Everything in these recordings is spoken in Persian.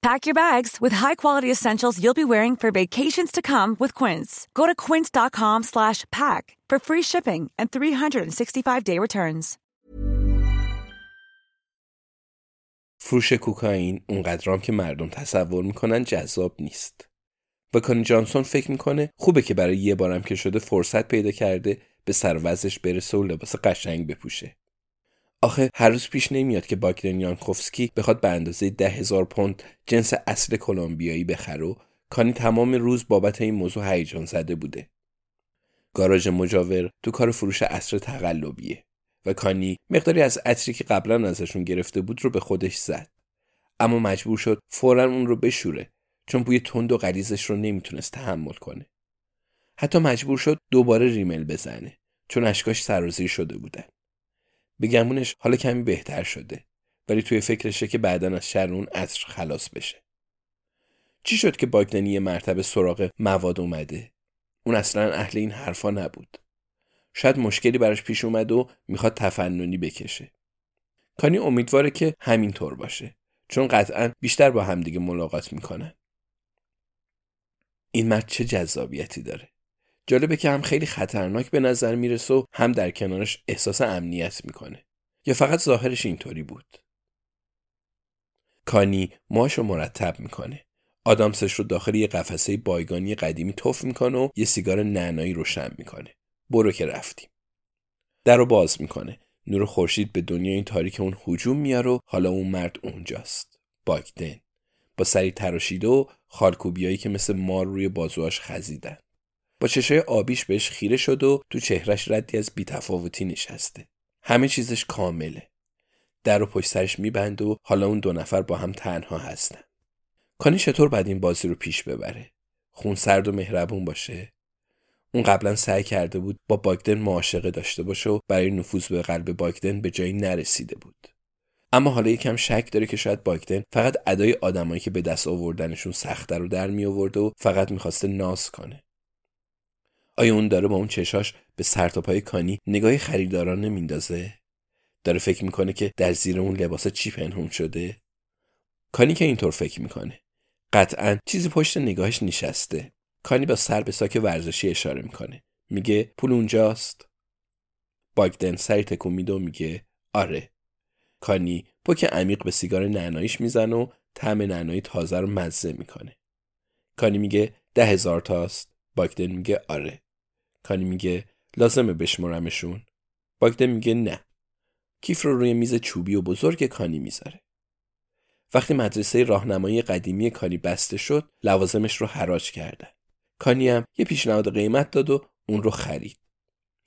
Pack your bags with high-quality essentials you'll be wearing for vacations to come with Quince. Go to quince.com slash pack for free shipping and 365-day returns. فروش کوکائین اونقدرام که مردم تصور می‌کنن جذاب نیست. و کانی جانسون فکر می‌کنه خوبه که برای یه بارم که شده فرصت پیدا کرده به سر وزش برسه و لباس قشنگ بپوشه. آخه هر روز پیش نمیاد که باگدن یانکوفسکی بخواد به اندازه ده هزار پوند جنس اصل کلمبیایی بخره و کانی تمام روز بابت این موضوع هیجان زده بوده. گاراژ مجاور تو کار فروش عصر تقلبیه و کانی مقداری از عطری که قبلا ازشون گرفته بود رو به خودش زد. اما مجبور شد فورا اون رو بشوره چون بوی تند و غلیظش رو نمی‌تونست تحمل کنه. حتی مجبور شد دوباره ریمل بزنه چون اشکاش سرازیر شده بودن. به گمونش حالا کمی بهتر شده ولی توی فکرشه که بعدا از شر اون عطر خلاص بشه. چی شد که باگدنی یه مرتبه سراغ مواد اومده؟ اون اصلا اهل این حرفا نبود. شاید مشکلی براش پیش اومد و می‌خواد تفننی بکشه. کانی امیدواره که همینطور باشه چون قطعا بیشتر با همدیگه ملاقات می‌کنن. این مرد چه جذابیتی داره. جالبه که هم خیلی خطرناک به نظر می‌رسه و هم در کنارش احساس امنیت می‌کنه. یا فقط ظاهرش اینطوری بود. کانی ماشو مرتب می‌کنه. آدامسش رو داخل یه قفسه بایگانی قدیمی تف می‌کنه و یه سیگار نعنایی روشن می‌کنه. برو که رفتیم. در رو باز می‌کنه. نور خورشید به دنیا این تاریک اون هجوم میاره و حالا اون مرد اونجاست. باگدن. با سری تراشیده و خالکوبیایی که مثل مار روی بازوهاش خزیدن. با چشای آبیش بهش خیره شد و تو چهرش ردی از بیتفاوتی نشسته. همه چیزش کامله. در و پشت سرش میبند و حالا اون دو نفر با هم تنها هستن. کانی چطور بعد این بازی رو پیش ببره؟ خون سرد و مهربون باشه؟ اون قبلا سعی کرده بود با باگدن معاشقه داشته باشه و برای نفوذ به قلب باگدن به جایی نرسیده بود. اما حالا یکم شک داره که شاید باگدن فقط ادای آدمایی که به دست آوردنشون سخته رو در می آورده و فقط می‌خواسته ناز کنه. آیا اون داره با اون چشاش به سرتاپای کانی نگاه خریداران نمیندازه؟ داره فکر می‌کنه که در زیر اون لباس چی پنهون شده؟ کانی که اینطور فکر می‌کنه. قطعا چیزی پشت نگاهش نشسته. کانی با سر به ساک ورزشی اشاره می‌کنه. میگه پول اونجاست. باگدن سری تکون میده و میگه آره. کانی پک عمیق به سیگار نعناییش می‌زنه و طعم نعنایی تازه رو مزه می‌کنه. کانی میگه ده هزار تاست. باگدن میگه آره. کانی میگه لازمه بشمرمشون. باگدن میگه نه. کیف رو روی میز چوبی و بزرگ کانی می‌ذاره. وقتی مدرسه راهنمایی قدیمی کانی بسته شد لوازمش رو حراج کردن. کانی هم یه پیشنهاد قیمت داد و اون رو خرید.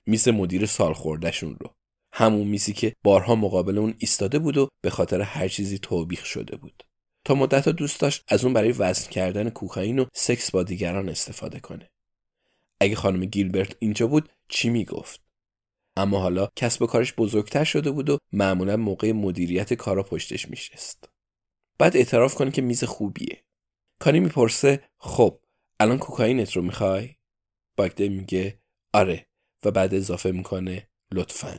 میز مدیر سال خوردهشون رو. همون میزی که بارها مقابل اون ایستاده بود و به خاطر هر چیزی توبیخ شده بود. تا مدت دوست داشت از اون برای وزن کردن کوکائین و سکس با دیگران استفاده کنه. اگه خانم گیلبرت اینجا بود چی می‌گفت؟ اما حالا کسب و کارش بزرگتر شده بود و معمولا موقع مدیریت کارا پشتش میشست بعد اعتراف کنه که میز خوبیه. کانی می‌پرسه خب الان کوکائینت رو می‌خوای؟ باگده میگه آره و بعد اضافه می‌کنه لطفا.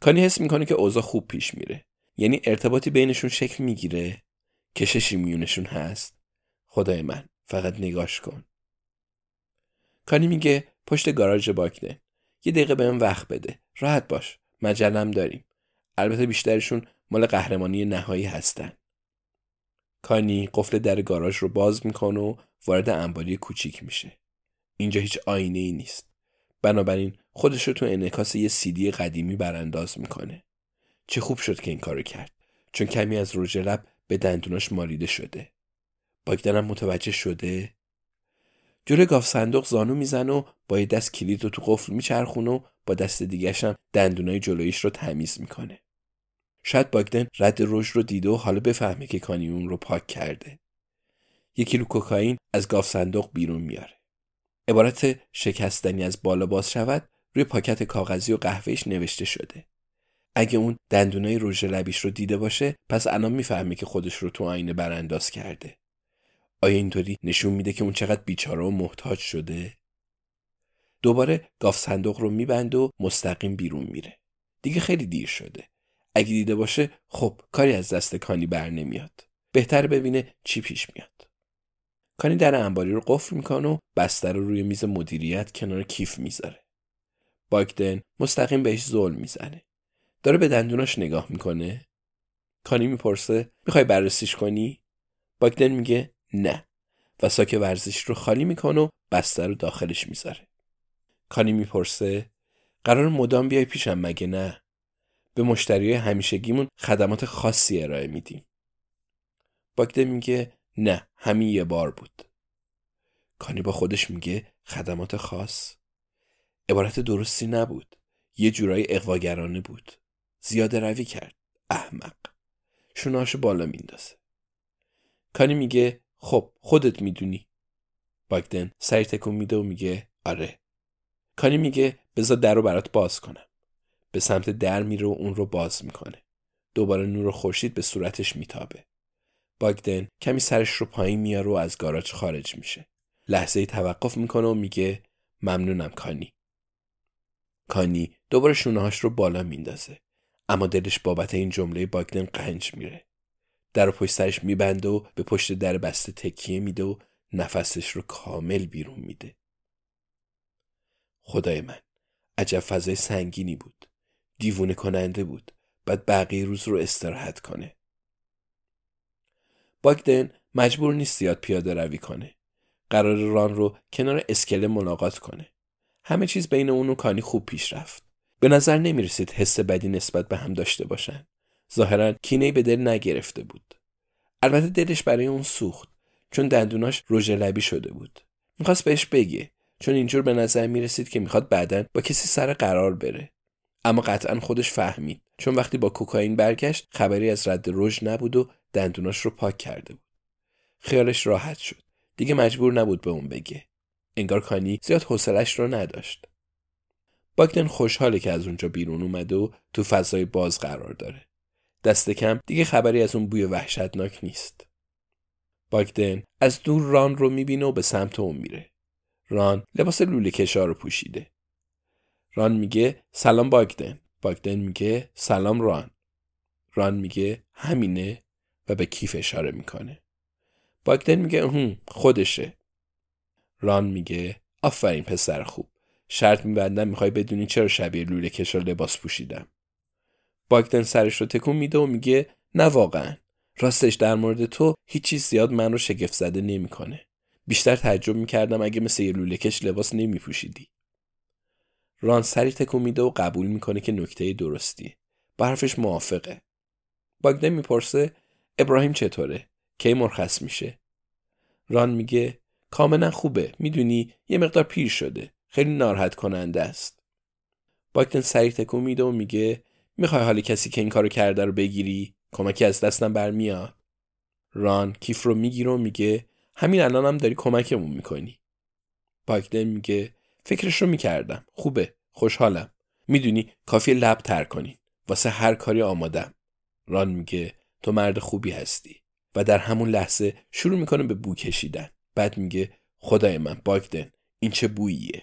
کانی حس می‌کنه که اوضاع خوب پیش میره. یعنی ارتباطی بینشون شکل می‌گیره. کششی میونشون هست. خدای من فقط نگاش کن. کانی میگه پشت گاراژ باکده یه دقیقه بهم وقت بده. راحت باش. مجلم داریم. البته بیشترشون مال قهرمانی نهایی هستن. کانی قفل در گاراژ رو باز می‌کنه و وارد انباری کوچیک میشه. اینجا هیچ آینه ای نیست. بنابراین خودش رو تو انعکاس یه سیدی قدیمی برانداز می‌کنه. چه خوب شد که این کارو کرد. چون کمی از رژ لب به دندوناش ماریده شده. باگدنم متوجه شده؟ جلوی گاف صندوق زانو می‌زنه و با یه دست کلید رو تو قفل میچرخونه و با دست دیگهشم دندونای جلویش رو تمیز می‌کنه. شاید باگدن رد رژ رو دیده و حالا بفهمه که کانیون رو پاک کرده. یکی کیلو کوکائین از گاف صندوق بیرون میاره. عبارت شکستنی از بالا باز شود روی پاکت کاغذی و قهوهش نوشته شده. اگه اون دندونای رژ لبیش رو دیده باشه پس الان می‌فهمه که خودش رو تو آینه برانداز کرده. آیا اینطوری نشون میده که اون چقدر بیچاره و محتاج شده؟ دوباره گاف صندوق رو میبنده و مستقیم بیرون میره. دیگه خیلی دیر شده. اگه دیده باشه خب کاری از دست کانی بر نمیاد. بهتر ببینه چی پیش میاد. کانی در انباری رو قفل می‌کنه و بستر رو روی میز مدیریت کنار کیف می‌ذاره. باگدن مستقیم بهش ظلم می‌زنه. داره به دندوناش نگاه می‌کنه. کانی می‌پرسه می‌خوای بررسیش کنی؟ باگدن میگه نه. و ساک ورزش رو خالی می‌کنه و بستر رو داخلش می‌ذاره. کانی می‌پرسه قرار مدام بیای پیشم مگه نه؟ به مشتری همیشگیمون خدمات خاصی ارائه میدیم. باگدن میگه نه همین یه بار بود. کانی با خودش میگه خدمات خاص؟ عبارت درستی نبود. یه جورایی اقواگرانه بود. زیاده روی کرد. احمق. شوناشو بالا میندازه کانی میگه خب خودت می‌دونی. باگدن سری تکون میده و میگه آره. کانی میگه بذار در رو برات باز کنم. به سمت در میره و اون رو باز می‌کنه. دوباره نور خورشید به صورتش میتابه. باگدن کمی سرش رو پایین میاره و از گاراژ خارج میشه. لحظه ای توقف می‌کنه و میگه ممنونم کانی. کانی دوباره شونهاش رو بالا میندازه. اما دلش بابت این جمله باگدن قنج میره. در و پشت سرش میبنده و به پشت در بسته تکیه میده و نفسش رو کامل بیرون میده. خدای من عجب فضای سنگینی بود. دیوونه کننده بود. بعد بقیه روز رو استراحت کنه. باگدن مجبور نیست زیاد پیاده روی کنه. قرار ران رو کنار اسکله ملاقات کنه. همه چیز بین اون و کانی خوب پیش رفت. به نظر نمی رسید حس بدی نسبت به هم داشته باشن. ظاهرا کینه به دل نگرفته بود. البته دلش برای اون سوخت چون دندوناش رژ لبی شده بود. می‌خواست بهش بگه چون اینجور به نظر می رسید که می‌خواد بعدا با کسی سر قرار بره. اما قطعا خودش فهمید چون وقتی با کوکائین برگشت خبری از رد رژ نبود و دندوناش رو پاک کرده بود. خیالش راحت شد. دیگه مجبور نبود به اون بگه. انگار کانی زیاد حوصلش رو نداشت. باگدن خوشحاله که از اونجا بیرون اومده و تو فضای باز قرار داره. دست کم دیگه خبری از اون بوی وحشتناک نیست. باگدن از دور ران رو می‌بینه و به سمت اون میره. ران لباس لوله کشا رو پوشیده. ران میگه سلام باگدن. باگدن میگه سلام ران. ران میگه همینه و به کیف اشاره می‌کنه. باگدن میگه هم خودشه. ران میگه آفرین پسر خوب. شرط میبندم می‌خوای بدونی چرا شبیه لوله کشا لباس پوشیدم. باگدن سرش رو تکون میده و میگه نه واقعا. راستش در مورد تو هیچ چیز زیاد من رو شگفت زده نمی‌کنه. بیشتر تعجب می‌کردم اگه مثل یه لوله کش لباس نمیپوشیدی. ران سری تکون میده و قبول می‌کنه که نکته درستیه با حرفش موافقه. باگدن می‌پرسه ابراهیم چطوره؟ کی مرخص میشه؟ ران میگه کاملا خوبه. می‌دونی یه مقدار پیر شده. خیلی ناراحت کننده است. باگدن سری تکون میده و میگه می‌خوای حالی کسی که این کارو کرده رو بگیری؟ کمکی از دستم برمیاد. ران کیف رو می‌گیره و میگه همین الانم هم داری کمکمون می‌کنی. باگدن میگه فکرش رو می‌کردم. خوبه. خوشحالم. می‌دونی کافی لب تر کنی واسه هر کاری آمادم. ران میگه تو مرد خوبی هستی. و در همون لحظه شروع می‌کنه به بو کشیدن. بعد میگه خدای من باگدن این چه بوییه؟